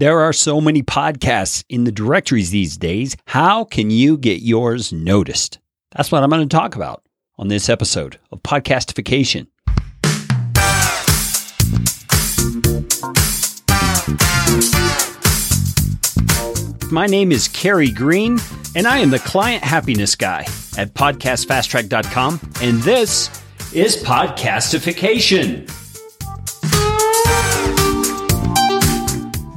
There are so many podcasts in the directories these days. How can you get yours noticed? That's what I'm going to talk about on this episode of Podcastification. My name is Carey Green, and I am the client happiness guy at podcastfasttrack.com, and this is Podcastification.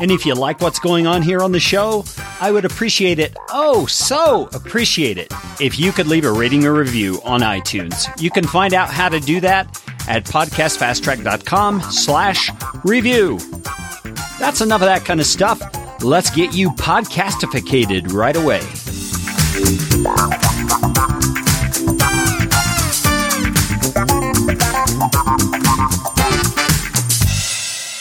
And if you like what's going on here on the show, I would appreciate it, oh, so appreciate it, if you could leave a rating or review on iTunes. You can find out how to do that at podcastfasttrack.com slash review. That's enough of that kind of stuff. Let's get you podcastificated right away.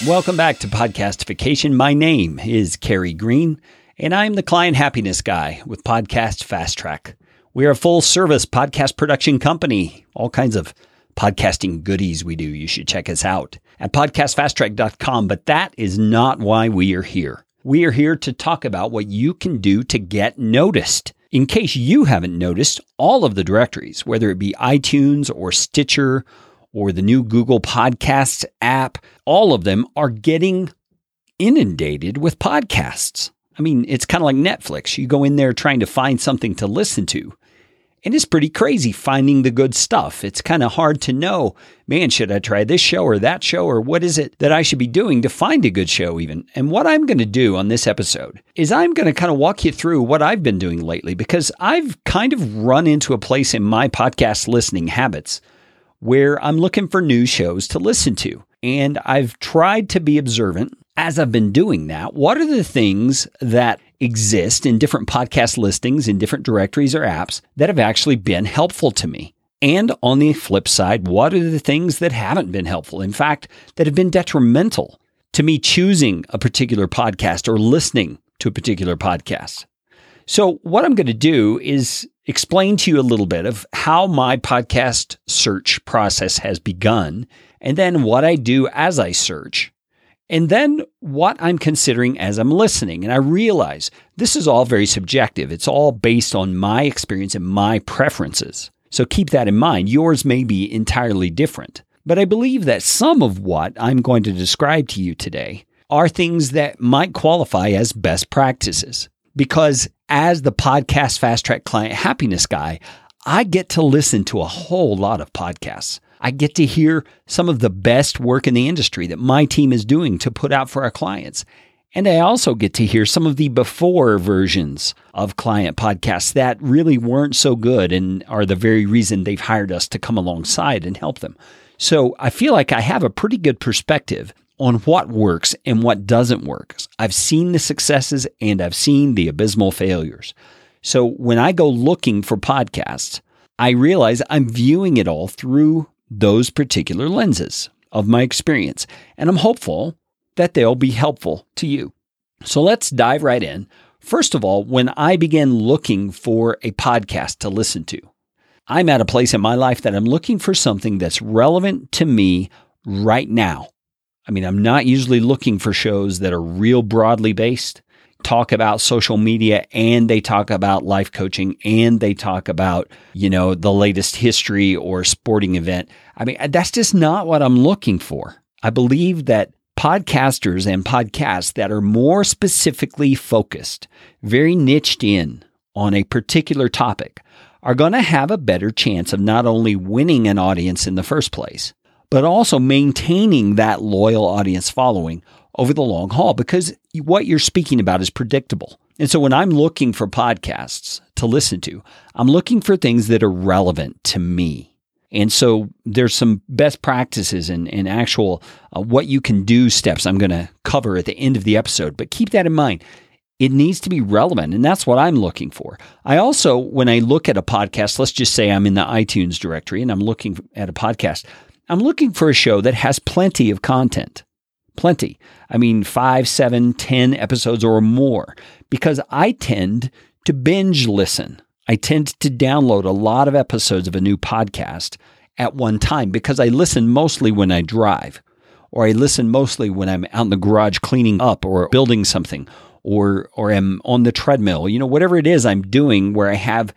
Welcome back to Podcastification. My name is Carey Green, and I'm the client happiness guy with Podcast Fast Track. We are a full service podcast production company, all kinds of podcasting goodies we do. You should check us out at podcastfasttrack.com. But that is not why we are here. We are here to talk about what you can do to get noticed. In case you haven't noticed, all of the directories, whether it be iTunes or Stitcher or the new Google Podcasts app, all of them are getting inundated with podcasts. I mean, it's kind of like Netflix. You go in there trying to find something to listen to. And it's pretty crazy finding the good stuff. It's kind of hard to know, man, should I try this show or that show or what is it that I should be doing to find a good show even? And what I'm going to do on this episode is I'm going to kind of walk you through what I've been doing lately because I've kind of run into a place in my podcast listening habits where I'm looking for new shows to listen to. And I've tried to be observant as I've been doing that. What are the things that exist in different podcast listings in different directories or apps that have actually been helpful to me? And on the flip side, what are the things that haven't been helpful? In fact, that have been detrimental to me choosing a particular podcast or listening to a particular podcast. So, what I'm going to do is explain to you a little bit of how my podcast search process has begun, and then what I do as I search, and then what I'm considering as I'm listening. And I realize this is all very subjective, it's all based on my experience and my preferences. So keep that in mind. Yours may be entirely different. But I believe that some of what I'm going to describe to you today are things that might qualify as best practices because as the podcast fast track client happiness guy, I get to listen to a whole lot of podcasts. I get to hear some of the best work in the industry that my team is doing to put out for our clients. And I also get to hear some of the before versions of client podcasts that really weren't so good and are the very reason they've hired us to come alongside and help them. So I feel like I have a pretty good perspective on what works and what doesn't work. I've seen the successes and I've seen the abysmal failures. So when I go looking for podcasts, I realize I'm viewing it all through those particular lenses of my experience. And I'm hopeful that they'll be helpful to you. So let's dive right in. First of all, when I began looking for a podcast to listen to, I'm at a place in my life that I'm looking for something that's relevant to me right now. I mean, I'm not usually looking for shows that are real broadly based, talk about social media and they talk about life coaching and they talk about, you know, the latest history or sporting event. I mean, that's just not what I'm looking for. I believe that podcasters and podcasts that are more specifically focused, very niched in on a particular topic, are going to have a better chance of not only winning an audience in the first place, but also maintaining that loyal audience following over the long haul because what you're speaking about is predictable. And so when I'm looking for podcasts to listen to, I'm looking for things that are relevant to me. And so there's some best practices and, and actual uh, what you can do steps I'm going to cover at the end of the episode. But keep that in mind. It needs to be relevant. And that's what I'm looking for. I also, when I look at a podcast, let's just say I'm in the iTunes directory and I'm looking at a podcast, I'm looking for a show that has plenty of content. Plenty. I mean, five, seven, ten episodes or more, because I tend to binge listen. I tend to download a lot of episodes of a new podcast at one time because I listen mostly when I drive, or I listen mostly when I'm out in the garage cleaning up or building something, or or am on the treadmill. You know, whatever it is I'm doing where I have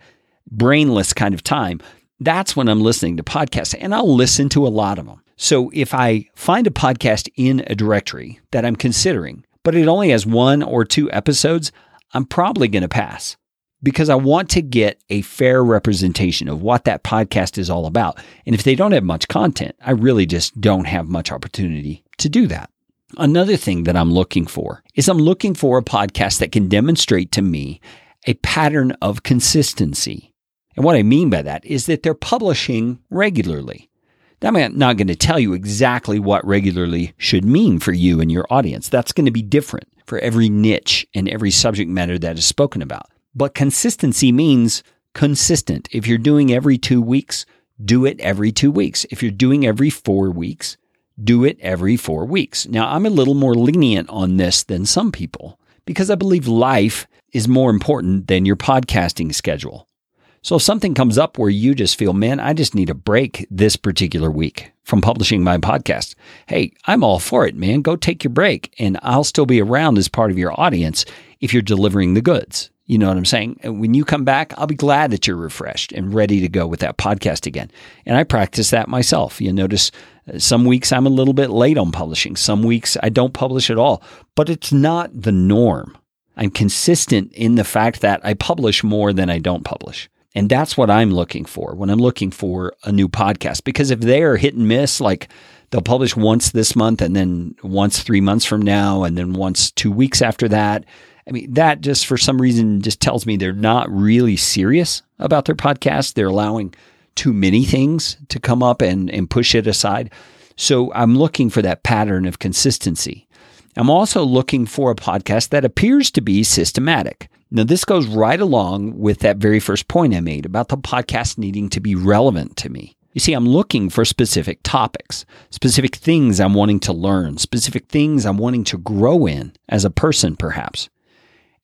brainless kind of time. That's when I'm listening to podcasts, and I'll listen to a lot of them. So if I find a podcast in a directory that I'm considering, but it only has one or two episodes, I'm probably going to pass because I want to get a fair representation of what that podcast is all about. And if they don't have much content, I really just don't have much opportunity to do that. Another thing that I'm looking for is I'm looking for a podcast that can demonstrate to me a pattern of consistency. And what I mean by that is that they're publishing regularly. Now, I'm not going to tell you exactly what regularly should mean for you and your audience. That's going to be different for every niche and every subject matter that is spoken about. But consistency means consistent. If you're doing every two weeks, do it every two weeks. If you're doing every four weeks, do it every four weeks. Now, I'm a little more lenient on this than some people because I believe life is more important than your podcasting schedule. So if something comes up where you just feel, man, I just need a break this particular week from publishing my podcast, hey, I'm all for it, man. Go take your break and I'll still be around as part of your audience if you're delivering the goods. You know what I'm saying? And when you come back, I'll be glad that you're refreshed and ready to go with that podcast again. And I practice that myself. You notice uh, some weeks I'm a little bit late on publishing. Some weeks I don't publish at all, but it's not the norm. I'm consistent in the fact that I publish more than I don't publish. And that's what I'm looking for when I'm looking for a new podcast. Because if they are hit and miss, like they'll publish once this month and then once three months from now and then once two weeks after that. I mean, that just for some reason just tells me they're not really serious about their podcast. They're allowing too many things to come up and, and push it aside. So I'm looking for that pattern of consistency. I'm also looking for a podcast that appears to be systematic. Now, this goes right along with that very first point I made about the podcast needing to be relevant to me. You see, I'm looking for specific topics, specific things I'm wanting to learn, specific things I'm wanting to grow in as a person, perhaps.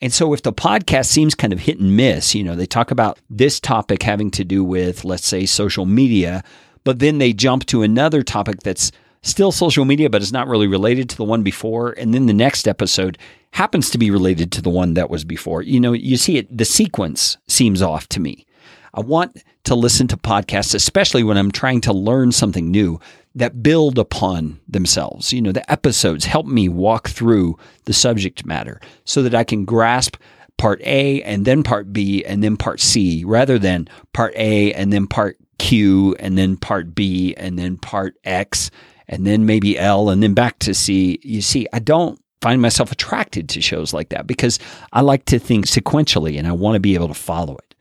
And so if the podcast seems kind of hit and miss, you know, they talk about this topic having to do with, let's say, social media, but then they jump to another topic that's still social media, but it's not really related to the one before. And then the next episode happens to be related to the one that was before. You know, you see it, the sequence seems off to me. I want to listen to podcasts, especially when I'm trying to learn something new that build upon themselves. You know, the episodes help me walk through the subject matter so that I can grasp part A and then part B and then part C rather than part A and then part Q and then part B and then part X and then maybe L and then back to C. You see, I don't find myself attracted to shows like that because I like to think sequentially and I want to be able to follow it.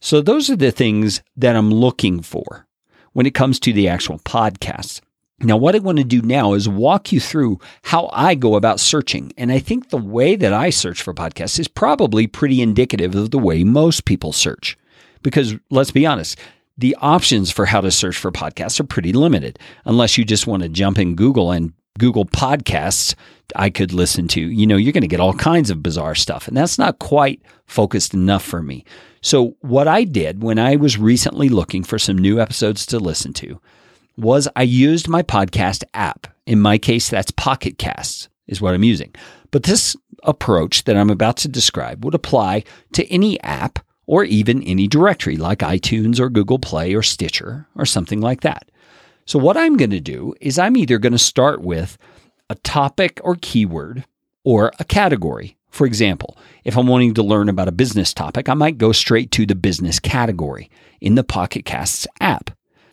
So those are the things that I'm looking for when it comes to the actual podcasts. Now, what I want to do now is walk you through how I go about searching. And I think the way that I search for podcasts is probably pretty indicative of the way most people search. Because let's be honest, the options for how to search for podcasts are pretty limited, unless you just want to jump in Google and Google podcasts I could listen to. You know, you're going to get all kinds of bizarre stuff, and that's not quite focused enough for me. So, what I did when I was recently looking for some new episodes to listen to was I used my podcast app. In my case, that's Pocket Casts, is what I'm using. But this approach that I'm about to describe would apply to any app or even any directory like iTunes or Google Play or Stitcher or something like that. So, what I'm going to do is I'm either going to start with a topic or keyword or a category. For example, if I'm wanting to learn about a business topic, I might go straight to the business category in the Pocket Casts app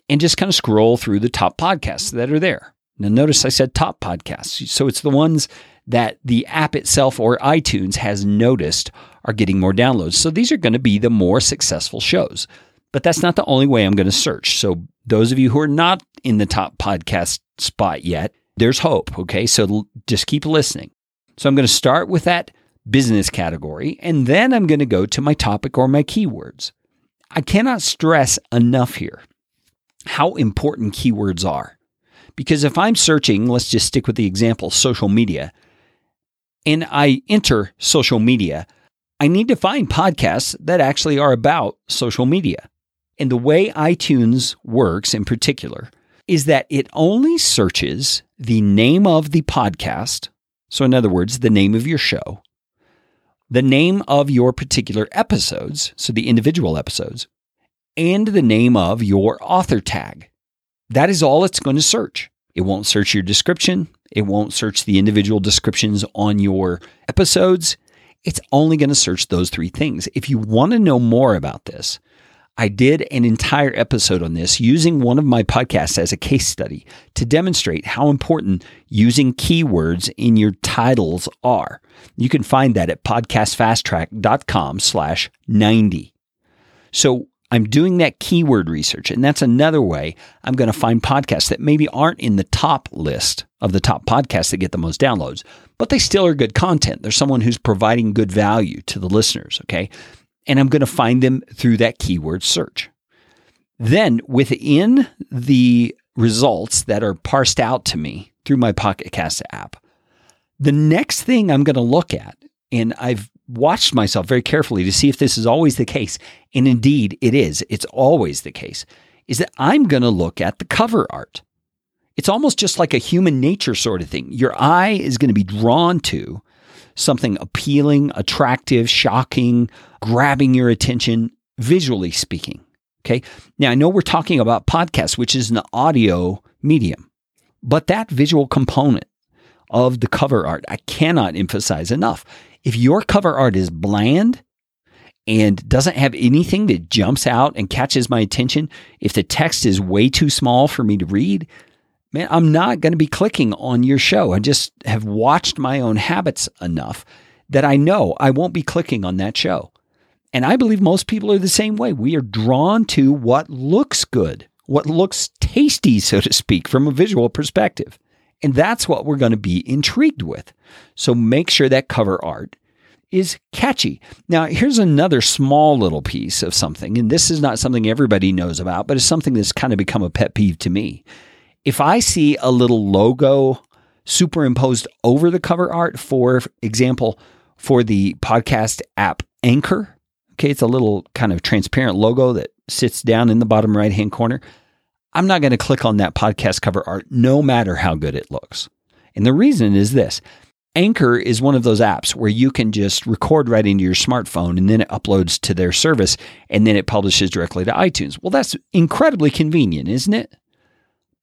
and just kind of scroll through the top podcasts that are there. Now, notice I said top podcasts. So it's the ones that the app itself or iTunes has noticed are getting more downloads. So these are going to be the more successful shows. But that's not the only way I'm going to search. So those of you who are not in the top podcast spot yet, there's hope. Okay. So just keep listening. So I'm going to start with that business category, and then I'm going to go to my topic or my keywords. I cannot stress enough here how important keywords are. Because if I'm searching, let's just stick with the example social media, and I enter social media, I need to find podcasts that actually are about social media. And the way iTunes works in particular is that it only searches the name of the podcast. So, in other words, the name of your show, the name of your particular episodes, so the individual episodes, and the name of your author tag. That is all it's going to search. It won't search your description. It won't search the individual descriptions on your episodes. It's only going to search those three things. If you want to know more about this, I did an entire episode on this using one of my podcasts as a case study to demonstrate how important using keywords in your titles are. You can find that at podcastfasttrack.com slash 90. So I'm doing that keyword research, and that's another way I'm going to find podcasts that maybe aren't in the top list of the top podcasts that get the most downloads, but they still are good content. They're someone who's providing good value to the listeners, okay? And I'm going to find them through that keyword search. Then within the results that are parsed out to me through my Pocket app, the next thing I'm going to look at, and I've watched myself very carefully to see if this is always the case. And indeed, it is. It's always the case. Is that I'm going to look at the cover art. It's almost just like a human nature sort of thing. Your eye is going to be drawn to something appealing, attractive, shocking, grabbing your attention, visually speaking. Okay. Now, I know we're talking about podcasts, which is an audio medium, but that visual component of the cover art, I cannot emphasize enough. If your cover art is bland and doesn't have anything that jumps out and catches my attention, if the text is way too small for me to read, man, I'm not going to be clicking on your show. I just have watched my own habits enough that I know I won't be clicking on that show. And I believe most people are the same way. We are drawn to what looks good, what looks tasty, so to speak, from a visual perspective. And that's what we're going to be intrigued with. So make sure that cover art is catchy. Now, here's another small little piece of something, and this is not something everybody knows about, but it's something that's kind of become a pet peeve to me. If I see a little logo superimposed over the cover art, for example, for the podcast app Anchor, okay, it's a little kind of transparent logo that sits down in the bottom right hand corner. I'm not going to click on that podcast cover art no matter how good it looks. And the reason is this Anchor is one of those apps where you can just record right into your smartphone and then it uploads to their service and then it publishes directly to iTunes. Well, that's incredibly convenient, isn't it?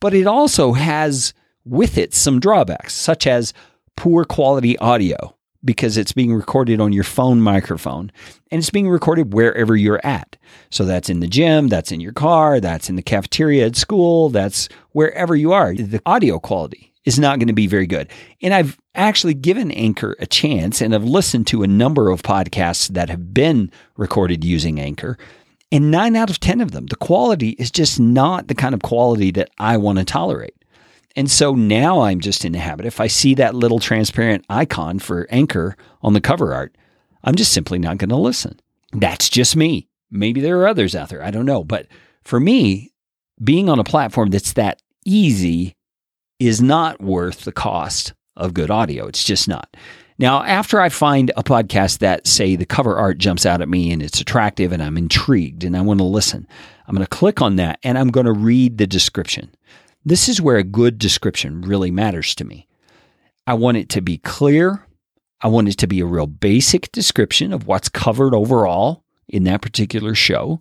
But it also has with it some drawbacks, such as poor quality audio because it's being recorded on your phone microphone and it's being recorded wherever you're at. So that's in the gym, that's in your car, that's in the cafeteria at school, that's wherever you are. The audio quality is not going to be very good. And I've actually given Anchor a chance and I've listened to a number of podcasts that have been recorded using Anchor. And nine out of 10 of them, the quality is just not the kind of quality that I want to tolerate. And so now I'm just in the habit. If I see that little transparent icon for Anchor on the cover art, I'm just simply not going to listen. That's just me. Maybe there are others out there. I don't know. But for me, being on a platform that's that easy is not worth the cost of good audio. It's just not. Now, after I find a podcast that, say, the cover art jumps out at me and it's attractive and I'm intrigued and I want to listen, I'm going to click on that and I'm going to read the description. This is where a good description really matters to me. I want it to be clear. I want it to be a real basic description of what's covered overall in that particular show.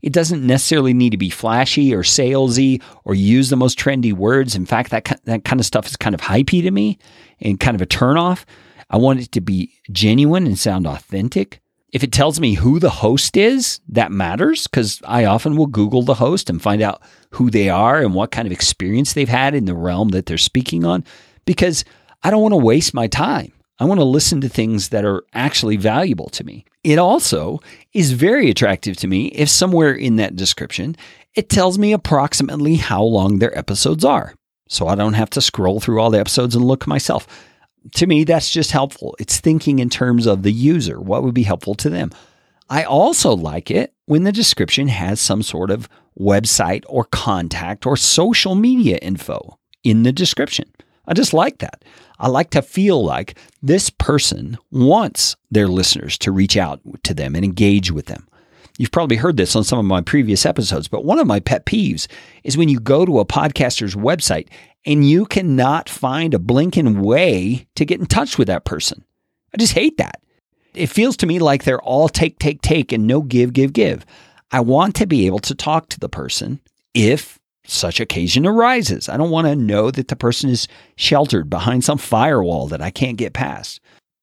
It doesn't necessarily need to be flashy or salesy or use the most trendy words. In fact, that, that kind of stuff is kind of hypey to me and kind of a turnoff. I want it to be genuine and sound authentic. If it tells me who the host is, that matters because I often will Google the host and find out who they are and what kind of experience they've had in the realm that they're speaking on because I don't want to waste my time. I want to listen to things that are actually valuable to me. It also is very attractive to me if somewhere in that description it tells me approximately how long their episodes are. So I don't have to scroll through all the episodes and look myself to me, that's just helpful. It's thinking in terms of the user, what would be helpful to them. I also like it when the description has some sort of website or contact or social media info in the description. I just like that. I like to feel like this person wants their listeners to reach out to them and engage with them. You've probably heard this on some of my previous episodes, but one of my pet peeves is when you go to a podcaster's website and you cannot find a blinking way to get in touch with that person. I just hate that. It feels to me like they're all take, take, take and no give, give, give. I want to be able to talk to the person if such occasion arises. I don't want to know that the person is sheltered behind some firewall that I can't get past.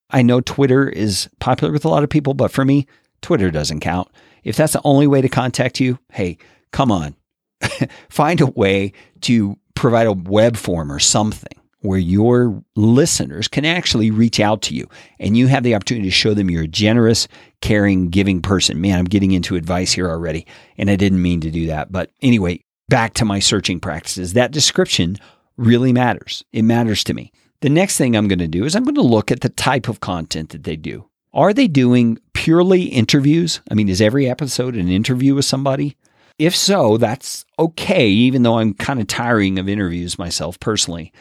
I know Twitter is popular with a lot of people, but for me, Twitter doesn't count. If that's the only way to contact you, hey, come on. Find a way to provide a web form or something where your listeners can actually reach out to you and you have the opportunity to show them you're a generous, caring, giving person. Man, I'm getting into advice here already, and I didn't mean to do that. But anyway, back to my searching practices. That description really matters. It matters to me. The next thing I'm going to do is I'm going to look at the type of content that they do. Are they doing purely interviews? I mean, is every episode an interview with somebody? If so, that's okay, even though I'm kind of tiring of interviews myself personally.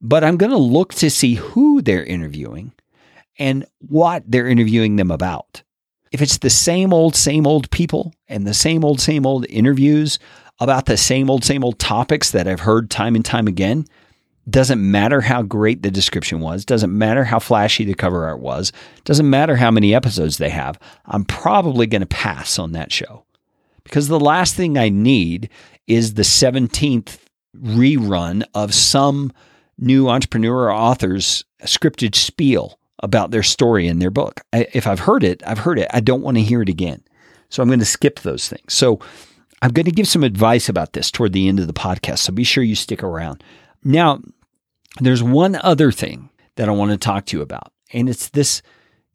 But I'm going to look to see who they're interviewing and what they're interviewing them about. If it's the same old, same old people and the same old, same old interviews about the same old, same old topics that I've heard time and time again, doesn't matter how great the description was, doesn't matter how flashy the cover art was, doesn't matter how many episodes they have. I'm probably going to pass on that show because the last thing I need is the 17th rerun of some new entrepreneur or author's scripted spiel about their story in their book. I, if I've heard it, I've heard it. I don't want to hear it again. So I'm going to skip those things. So I'm going to give some advice about this toward the end of the podcast. So be sure you stick around. Now, there's one other thing that I want to talk to you about, and it's this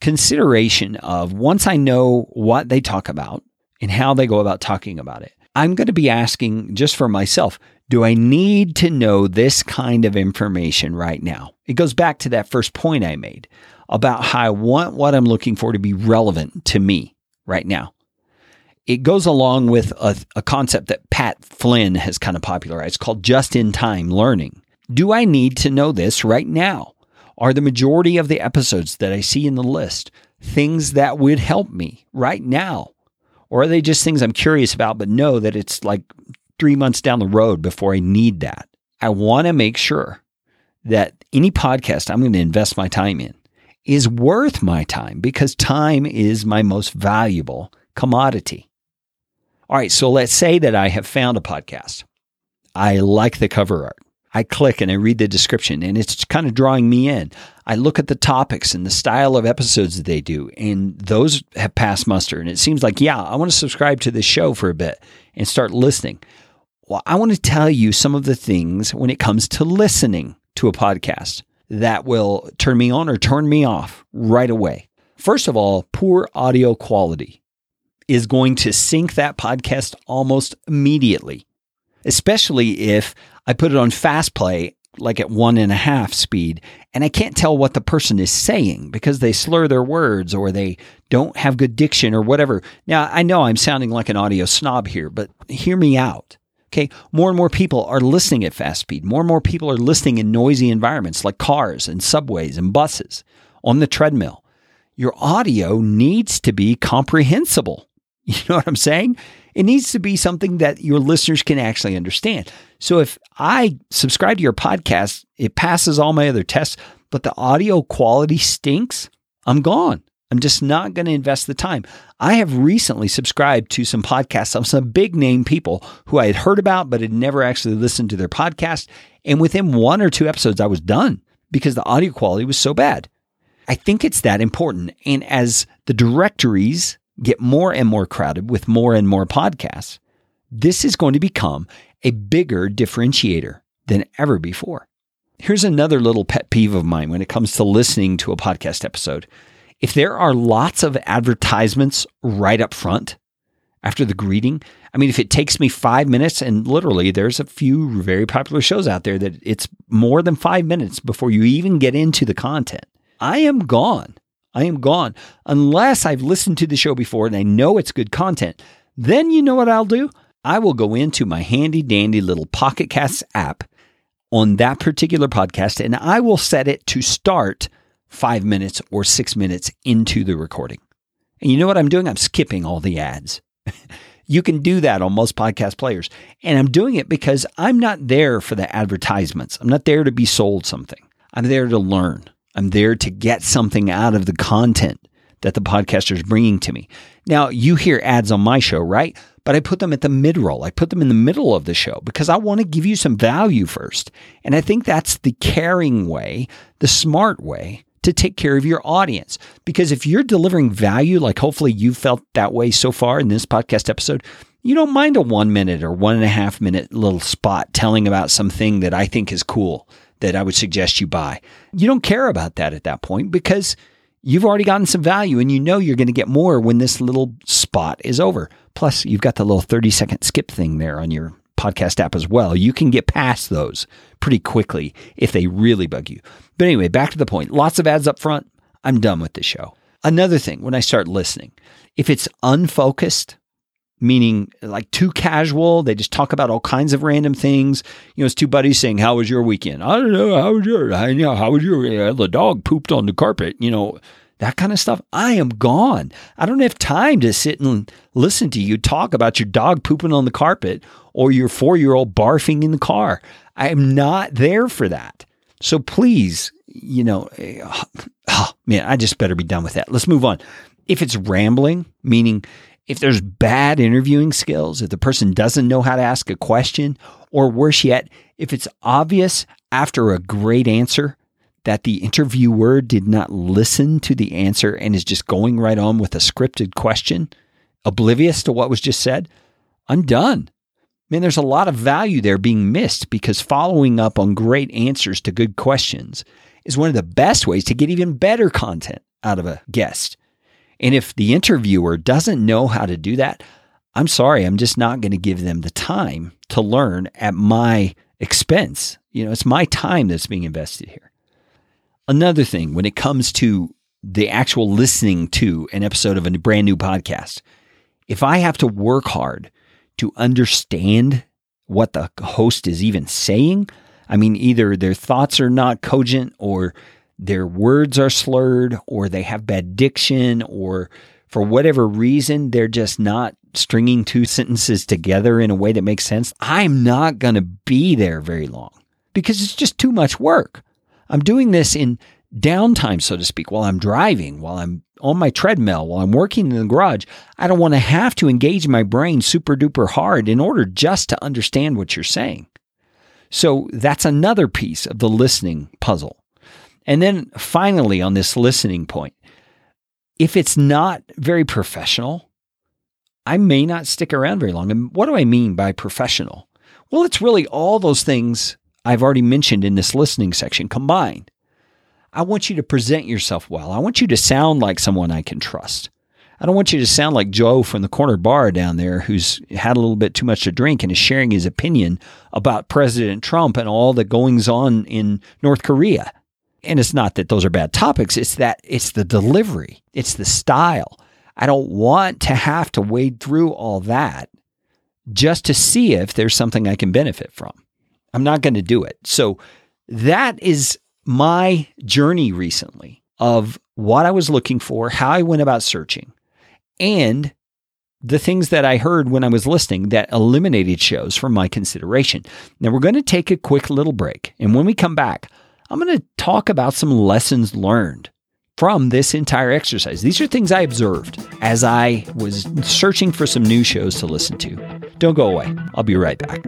consideration of once I know what they talk about and how they go about talking about it, I'm going to be asking just for myself do I need to know this kind of information right now? It goes back to that first point I made about how I want what I'm looking for to be relevant to me right now. It goes along with a, a concept that Pat Flynn has kind of popularized called just in time learning. Do I need to know this right now? Are the majority of the episodes that I see in the list things that would help me right now? Or are they just things I'm curious about, but know that it's like three months down the road before I need that? I want to make sure that any podcast I'm going to invest my time in is worth my time because time is my most valuable commodity. All right, so let's say that I have found a podcast. I like the cover art. I click and I read the description and it's kind of drawing me in. I look at the topics and the style of episodes that they do, and those have passed muster. And it seems like, yeah, I want to subscribe to this show for a bit and start listening. Well, I want to tell you some of the things when it comes to listening to a podcast that will turn me on or turn me off right away. First of all, poor audio quality is going to sink that podcast almost immediately, especially if I put it on fast play, like at one and a half speed, and I can't tell what the person is saying because they slur their words or they don't have good diction or whatever. Now, I know I'm sounding like an audio snob here, but hear me out. Okay, more and more people are listening at fast speed. More and more people are listening in noisy environments like cars and subways and buses on the treadmill. Your audio needs to be comprehensible. You know what I'm saying? It needs to be something that your listeners can actually understand. So if I subscribe to your podcast, it passes all my other tests, but the audio quality stinks, I'm gone. I'm just not going to invest the time. I have recently subscribed to some podcasts of some big name people who I had heard about, but had never actually listened to their podcast. And within one or two episodes, I was done because the audio quality was so bad. I think it's that important. And as the directories get more and more crowded with more and more podcasts, this is going to become a bigger differentiator than ever before. Here's another little pet peeve of mine when it comes to listening to a podcast episode. If there are lots of advertisements right up front after the greeting, I mean, if it takes me five minutes, and literally there's a few very popular shows out there that it's more than five minutes before you even get into the content, I am gone. I am gone. Unless I've listened to the show before and I know it's good content, then you know what I'll do? I will go into my handy dandy little Pocket Casts app on that particular podcast, and I will set it to start five minutes or six minutes into the recording. And you know what I'm doing? I'm skipping all the ads. you can do that on most podcast players. And I'm doing it because I'm not there for the advertisements. I'm not there to be sold something. I'm there to learn. I'm there to get something out of the content that the podcaster is bringing to me. Now, you hear ads on my show, right? But I put them at the mid roll. I put them in the middle of the show because I want to give you some value first. And I think that's the caring way, the smart way to take care of your audience. Because if you're delivering value, like hopefully you felt that way so far in this podcast episode, you don't mind a one minute or one and a half minute little spot telling about something that I think is cool that I would suggest you buy. You don't care about that at that point because you've already gotten some value and you know you're going to get more when this little spot is over. Plus, you've got the little 30 second skip thing there on your podcast app as well. You can get past those pretty quickly if they really bug you. But anyway, back to the point. Lots of ads up front. I'm done with the show. Another thing, when I start listening, if it's unfocused, meaning like too casual, they just talk about all kinds of random things. You know, it's two buddies saying, "How was your weekend?" I don't know. How was your? I know. How was your? Uh, the dog pooped on the carpet. You know, that kind of stuff. I am gone. I don't have time to sit and listen to you talk about your dog pooping on the carpet or your four year old barfing in the car. I am not there for that. So please, you know, oh, man, I just better be done with that. Let's move on. If it's rambling, meaning if there's bad interviewing skills, if the person doesn't know how to ask a question, or worse yet, if it's obvious after a great answer that the interviewer did not listen to the answer and is just going right on with a scripted question, oblivious to what was just said, I'm done. Man, there's a lot of value there being missed because following up on great answers to good questions is one of the best ways to get even better content out of a guest. And if the interviewer doesn't know how to do that, I'm sorry, I'm just not going to give them the time to learn at my expense. You know, it's my time that's being invested here. Another thing, when it comes to the actual listening to an episode of a brand new podcast, if I have to work hard to understand what the host is even saying. I mean, either their thoughts are not cogent or their words are slurred or they have bad diction or for whatever reason, they're just not stringing two sentences together in a way that makes sense. I'm not going to be there very long because it's just too much work. I'm doing this in downtime, so to speak, while I'm driving, while I'm on my treadmill, while I'm working in the garage. I don't want to have to engage my brain super duper hard in order just to understand what you're saying. So that's another piece of the listening puzzle. And then finally, on this listening point, if it's not very professional, I may not stick around very long. And what do I mean by professional? Well, it's really all those things I've already mentioned in this listening section combined. I want you to present yourself well. I want you to sound like someone I can trust. I don't want you to sound like Joe from the corner bar down there who's had a little bit too much to drink and is sharing his opinion about President Trump and all the goings on in North Korea. And it's not that those are bad topics, it's that it's the delivery, it's the style. I don't want to have to wade through all that just to see if there's something I can benefit from. I'm not going to do it. So that is my journey recently of what I was looking for, how I went about searching, and the things that I heard when I was listening that eliminated shows from my consideration. Now, we're going to take a quick little break. And when we come back, I'm going to talk about some lessons learned from this entire exercise. These are things I observed as I was searching for some new shows to listen to. Don't go away. I'll be right back.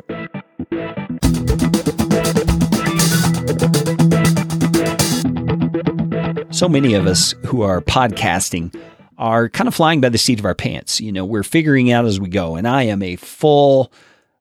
So many of us who are podcasting are kind of flying by the seat of our pants. You know, we're figuring out as we go. And I am a full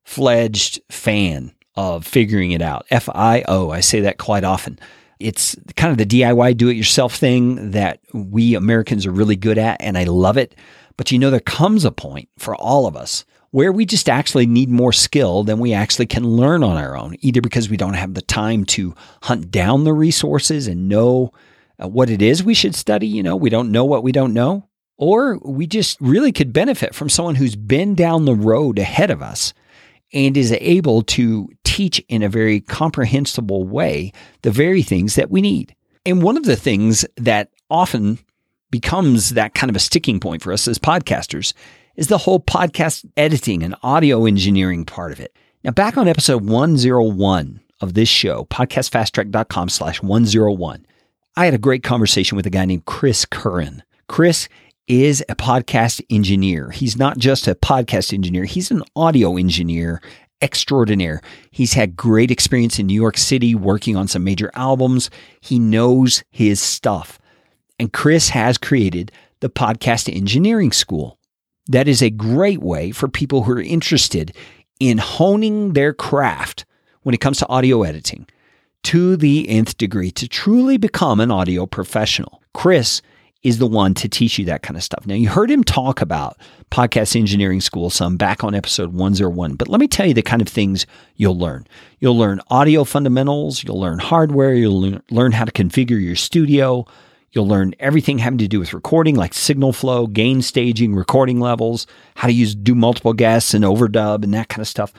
fledged fan of figuring it out. F I O. I say that quite often. It's kind of the DIY do it yourself thing that we Americans are really good at, and I love it. But you know, there comes a point for all of us where we just actually need more skill than we actually can learn on our own, either because we don't have the time to hunt down the resources and know uh, what it is we should study. You know, we don't know what we don't know. Or we just really could benefit from someone who's been down the road ahead of us and is able to teach in a very comprehensible way the very things that we need. And one of the things that often becomes that kind of a sticking point for us as podcasters is the whole podcast editing and audio engineering part of it. Now, back on episode 101 of this show, podcastfasttrack.com slash 101, I had a great conversation with a guy named Chris Curran. Chris is a podcast engineer. He's not just a podcast engineer, he's an audio engineer extraordinaire. He's had great experience in New York City working on some major albums. He knows his stuff. And Chris has created the Podcast Engineering School. That is a great way for people who are interested in honing their craft when it comes to audio editing to the nth degree to truly become an audio professional. Chris is the one to teach you that kind of stuff. Now, you heard him talk about podcast engineering school some back on episode 101, but let me tell you the kind of things you'll learn. You'll learn audio fundamentals, you'll learn hardware, you'll learn how to configure your studio, you'll learn everything having to do with recording, like signal flow, gain staging, recording levels, how to use do multiple guests and overdub and that kind of stuff.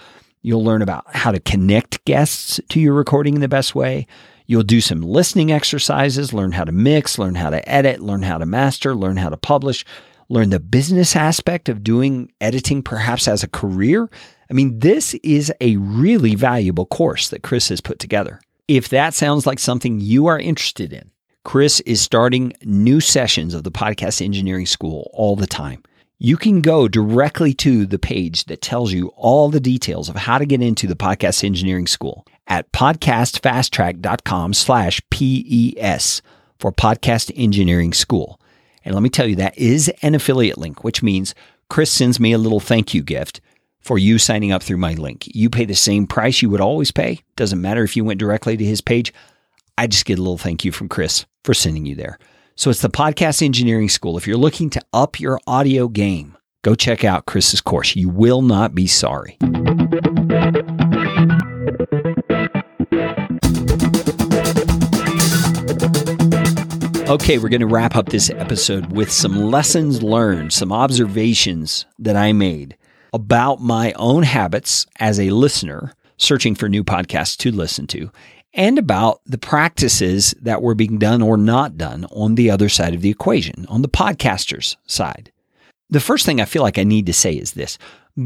You'll learn about how to connect guests to your recording in the best way. You'll do some listening exercises, learn how to mix, learn how to edit, learn how to master, learn how to publish, learn the business aspect of doing editing perhaps as a career. I mean, this is a really valuable course that Chris has put together. If that sounds like something you are interested in, Chris is starting new sessions of the Podcast Engineering School all the time you can go directly to the page that tells you all the details of how to get into the podcast engineering school at podcastfasttrack.com slash PES for podcast engineering school. And let me tell you, that is an affiliate link, which means Chris sends me a little thank you gift for you signing up through my link. You pay the same price you would always pay. Doesn't matter if you went directly to his page. I just get a little thank you from Chris for sending you there. So it's the Podcast Engineering School. If you're looking to up your audio game, go check out Chris's course. You will not be sorry. Okay, we're going to wrap up this episode with some lessons learned, some observations that I made about my own habits as a listener, searching for new podcasts to listen to, and about the practices that were being done or not done on the other side of the equation, on the podcaster's side. The first thing I feel like I need to say is this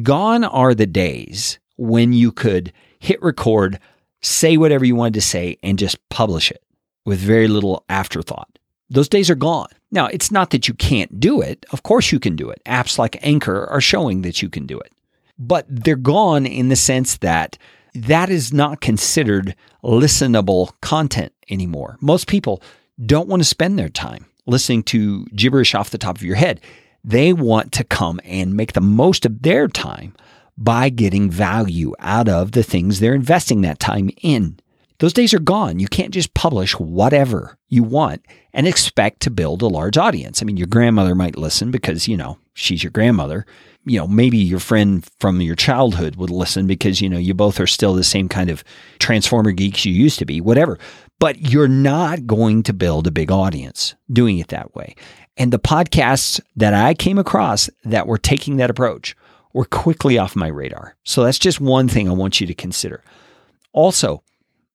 gone are the days when you could hit record, say whatever you wanted to say, and just publish it with very little afterthought. Those days are gone. Now, it's not that you can't do it. Of course, you can do it. Apps like Anchor are showing that you can do it. But they're gone in the sense that that is not considered listenable content anymore. Most people don't want to spend their time listening to gibberish off the top of your head. They want to come and make the most of their time by getting value out of the things they're investing that time in. Those days are gone. You can't just publish whatever you want and expect to build a large audience. I mean, your grandmother might listen because, you know, she's your grandmother you know, maybe your friend from your childhood would listen because, you know, you both are still the same kind of transformer geeks you used to be, whatever. But you're not going to build a big audience doing it that way. And the podcasts that I came across that were taking that approach were quickly off my radar. So that's just one thing I want you to consider. Also,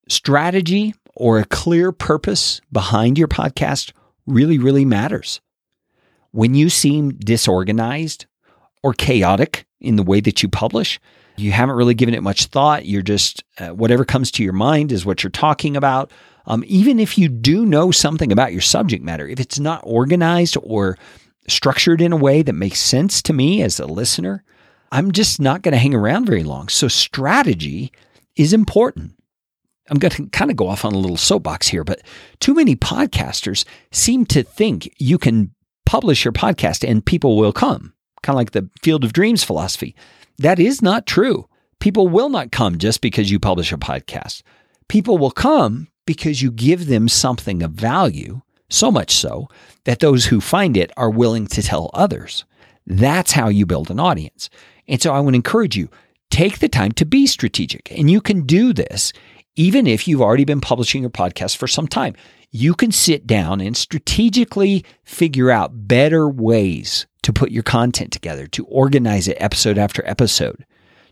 strategy or a clear purpose behind your podcast really, really matters. When you seem disorganized or chaotic in the way that you publish. You haven't really given it much thought. You're just, uh, whatever comes to your mind is what you're talking about. Um, even if you do know something about your subject matter, if it's not organized or structured in a way that makes sense to me as a listener, I'm just not going to hang around very long. So, strategy is important. I'm going to kind of go off on a little soapbox here, but too many podcasters seem to think you can publish your podcast and people will come kind of like the field of dreams philosophy. That is not true. People will not come just because you publish a podcast. People will come because you give them something of value, so much so that those who find it are willing to tell others. That's how you build an audience. And so I would encourage you take the time to be strategic. And you can do this even if you've already been publishing your podcast for some time. You can sit down and strategically figure out better ways to put your content together, to organize it episode after episode,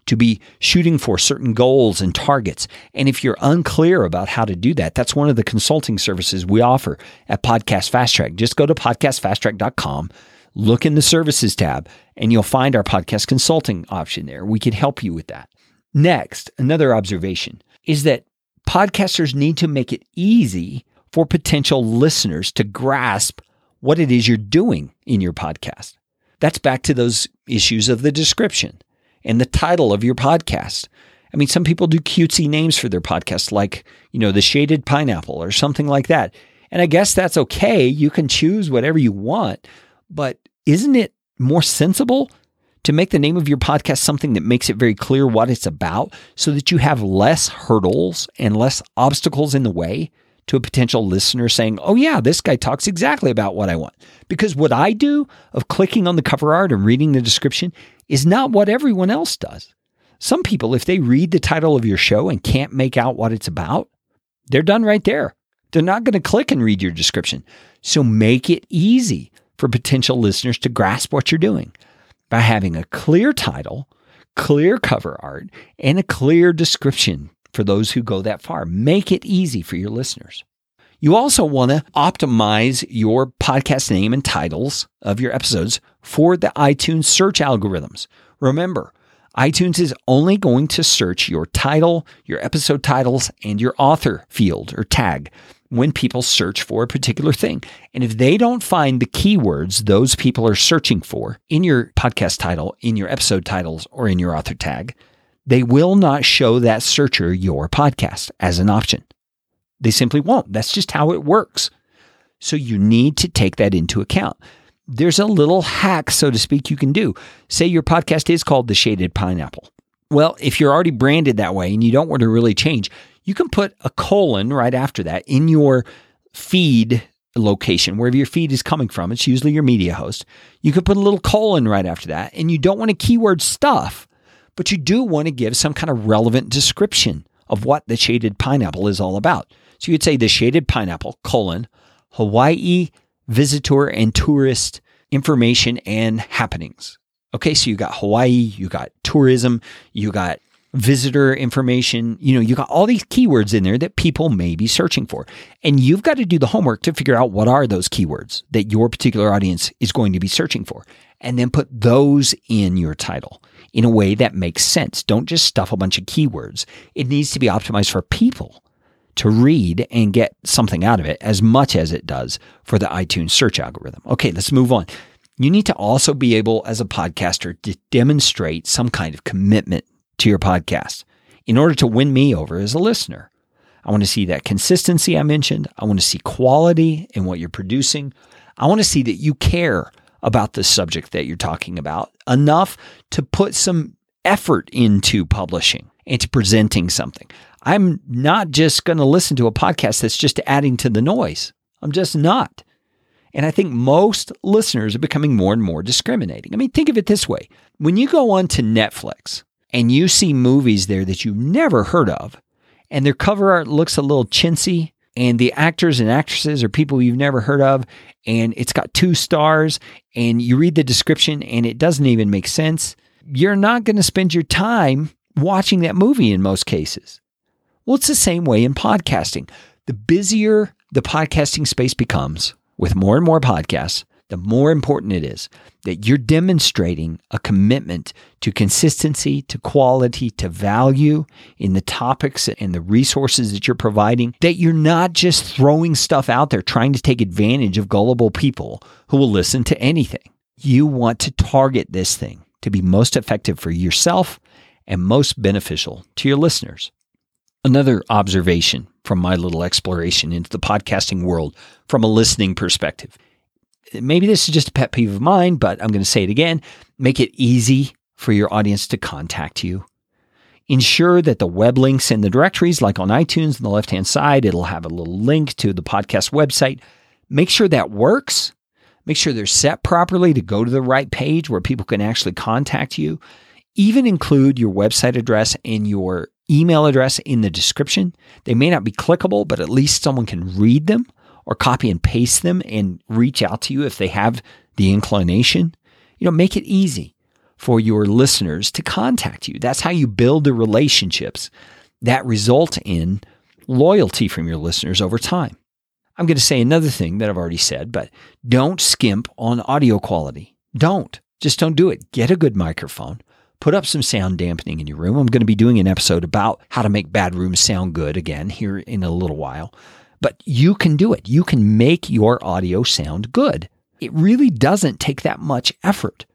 to be shooting for certain goals and targets. And if you're unclear about how to do that, that's one of the consulting services we offer at Podcast Fast Track. Just go to podcastfasttrack.com, look in the services tab, and you'll find our podcast consulting option there. We can help you with that. Next, another observation is that podcasters need to make it easy for potential listeners to grasp what it is you're doing in your podcast. That's back to those issues of the description and the title of your podcast. I mean, some people do cutesy names for their podcast, like, you know, the shaded pineapple or something like that. And I guess that's okay. You can choose whatever you want. But isn't it more sensible to make the name of your podcast something that makes it very clear what it's about so that you have less hurdles and less obstacles in the way to a potential listener saying, Oh, yeah, this guy talks exactly about what I want. Because what I do of clicking on the cover art and reading the description is not what everyone else does. Some people, if they read the title of your show and can't make out what it's about, they're done right there. They're not going to click and read your description. So make it easy for potential listeners to grasp what you're doing by having a clear title, clear cover art, and a clear description for those who go that far. Make it easy for your listeners. You also want to optimize your podcast name and titles of your episodes for the iTunes search algorithms. Remember, iTunes is only going to search your title, your episode titles, and your author field or tag when people search for a particular thing. And if they don't find the keywords those people are searching for in your podcast title, in your episode titles, or in your author tag, they will not show that searcher your podcast as an option. They simply won't. That's just how it works. So you need to take that into account. There's a little hack, so to speak, you can do. Say your podcast is called The Shaded Pineapple. Well, if you're already branded that way and you don't want to really change, you can put a colon right after that in your feed location, wherever your feed is coming from. It's usually your media host. You can put a little colon right after that, and you don't want to keyword stuff but you do want to give some kind of relevant description of what the shaded pineapple is all about. So you'd say the shaded pineapple, colon, Hawaii visitor and tourist information and happenings. Okay, so you got Hawaii, you got tourism, you got visitor information, you know, you got all these keywords in there that people may be searching for. And you've got to do the homework to figure out what are those keywords that your particular audience is going to be searching for and then put those in your title in a way that makes sense. Don't just stuff a bunch of keywords. It needs to be optimized for people to read and get something out of it as much as it does for the iTunes search algorithm. Okay, let's move on. You need to also be able, as a podcaster, to demonstrate some kind of commitment to your podcast in order to win me over as a listener. I want to see that consistency I mentioned. I want to see quality in what you're producing. I want to see that you care about the subject that you're talking about enough to put some effort into publishing and to presenting something. I'm not just going to listen to a podcast that's just adding to the noise. I'm just not. And I think most listeners are becoming more and more discriminating. I mean, think of it this way when you go on to Netflix and you see movies there that you've never heard of, and their cover art looks a little chintzy and the actors and actresses are people you've never heard of and it's got two stars and you read the description and it doesn't even make sense you're not going to spend your time watching that movie in most cases. Well it's the same way in podcasting. The busier the podcasting space becomes with more and more podcasts the more important it is that you're demonstrating a commitment to consistency, to quality, to value in the topics and the resources that you're providing, that you're not just throwing stuff out there trying to take advantage of gullible people who will listen to anything. You want to target this thing to be most effective for yourself and most beneficial to your listeners. Another observation from my little exploration into the podcasting world from a listening perspective maybe this is just a pet peeve of mine, but I'm going to say it again. Make it easy for your audience to contact you. Ensure that the web links in the directories, like on iTunes on the left hand side, it'll have a little link to the podcast website. Make sure that works. Make sure they're set properly to go to the right page where people can actually contact you. Even include your website address and your email address in the description. They may not be clickable, but at least someone can read them or copy and paste them and reach out to you if they have the inclination. You know, make it easy for your listeners to contact you. That's how you build the relationships that result in loyalty from your listeners over time. I'm going to say another thing that I've already said, but don't skimp on audio quality. Don't. Just don't do it. Get a good microphone. Put up some sound dampening in your room. I'm going to be doing an episode about how to make bad rooms sound good again here in a little while. But you can do it. You can make your audio sound good. It really doesn't take that much effort,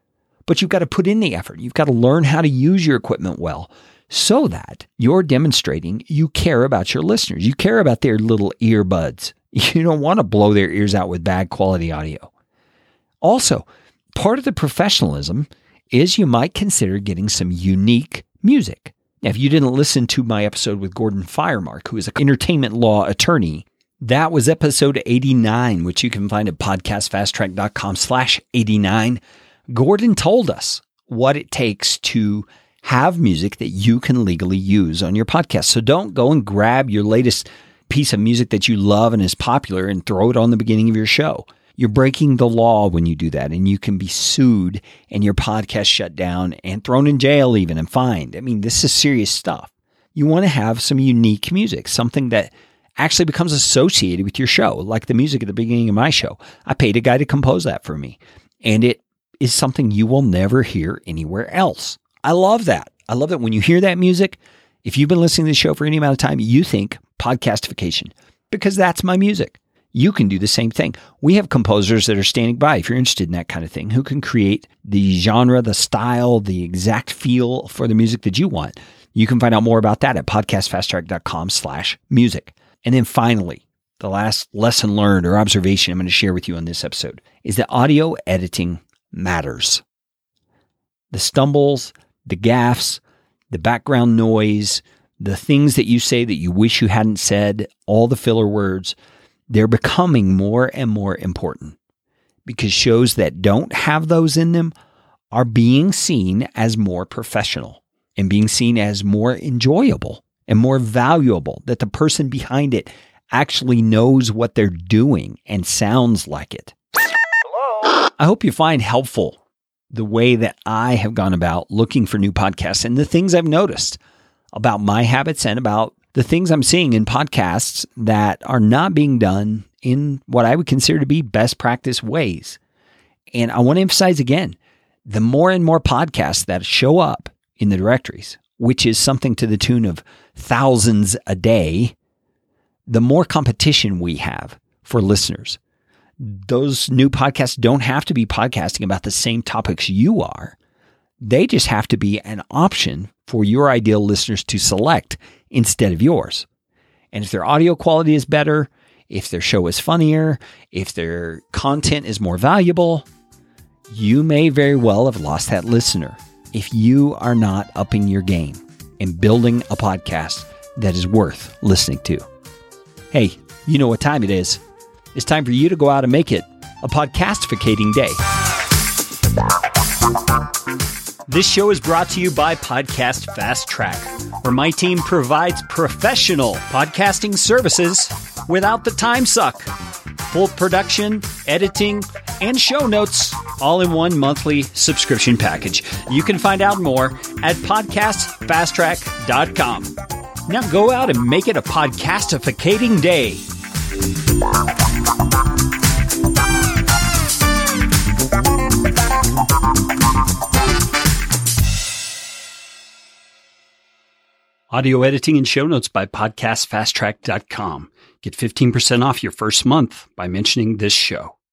but you've got to put in the effort. You've got to learn how to use your equipment well so that you're demonstrating you care about your listeners. You care about their little earbuds. You don't want to blow their ears out with bad quality audio. Also, part of the professionalism is you might consider getting some unique music. Now, if you didn't listen to my episode with Gordon Firemark, who is an entertainment law attorney, that was episode 89, which you can find at podcastfasttrack.com slash 89. Gordon told us what it takes to have music that you can legally use on your podcast. So don't go and grab your latest piece of music that you love and is popular and throw it on the beginning of your show. You're breaking the law when you do that, and you can be sued and your podcast shut down and thrown in jail, even and fined. I mean, this is serious stuff. You want to have some unique music, something that actually becomes associated with your show, like the music at the beginning of my show. I paid a guy to compose that for me, and it is something you will never hear anywhere else. I love that. I love that when you hear that music, if you've been listening to the show for any amount of time, you think podcastification because that's my music. You can do the same thing. We have composers that are standing by if you're interested in that kind of thing who can create the genre, the style, the exact feel for the music that you want. You can find out more about that at podcastfasttrack.com slash music. And then finally, the last lesson learned or observation I'm going to share with you on this episode is that audio editing matters. The stumbles, the gaffes, the background noise, the things that you say that you wish you hadn't said, all the filler words, they're becoming more and more important because shows that don't have those in them are being seen as more professional and being seen as more enjoyable and more valuable, that the person behind it actually knows what they're doing and sounds like it. Hello? I hope you find helpful the way that I have gone about looking for new podcasts and the things I've noticed about my habits and about the things I'm seeing in podcasts that are not being done in what I would consider to be best practice ways. And I want to emphasize again the more and more podcasts that show up in the directories, which is something to the tune of thousands a day, the more competition we have for listeners those new podcasts don't have to be podcasting about the same topics you are. They just have to be an option for your ideal listeners to select instead of yours. And if their audio quality is better, if their show is funnier, if their content is more valuable, you may very well have lost that listener if you are not upping your game and building a podcast that is worth listening to. Hey, you know what time it is. It's time for you to go out and make it a podcastificating day. This show is brought to you by Podcast Fast Track, where my team provides professional podcasting services without the time suck. Full production, editing, and show notes all in one monthly subscription package. You can find out more at podcastfasttrack.com. Now go out and make it a podcastificating day. Audio editing and show notes by podcastfasttrack.com. Get 15% off your first month by mentioning this show.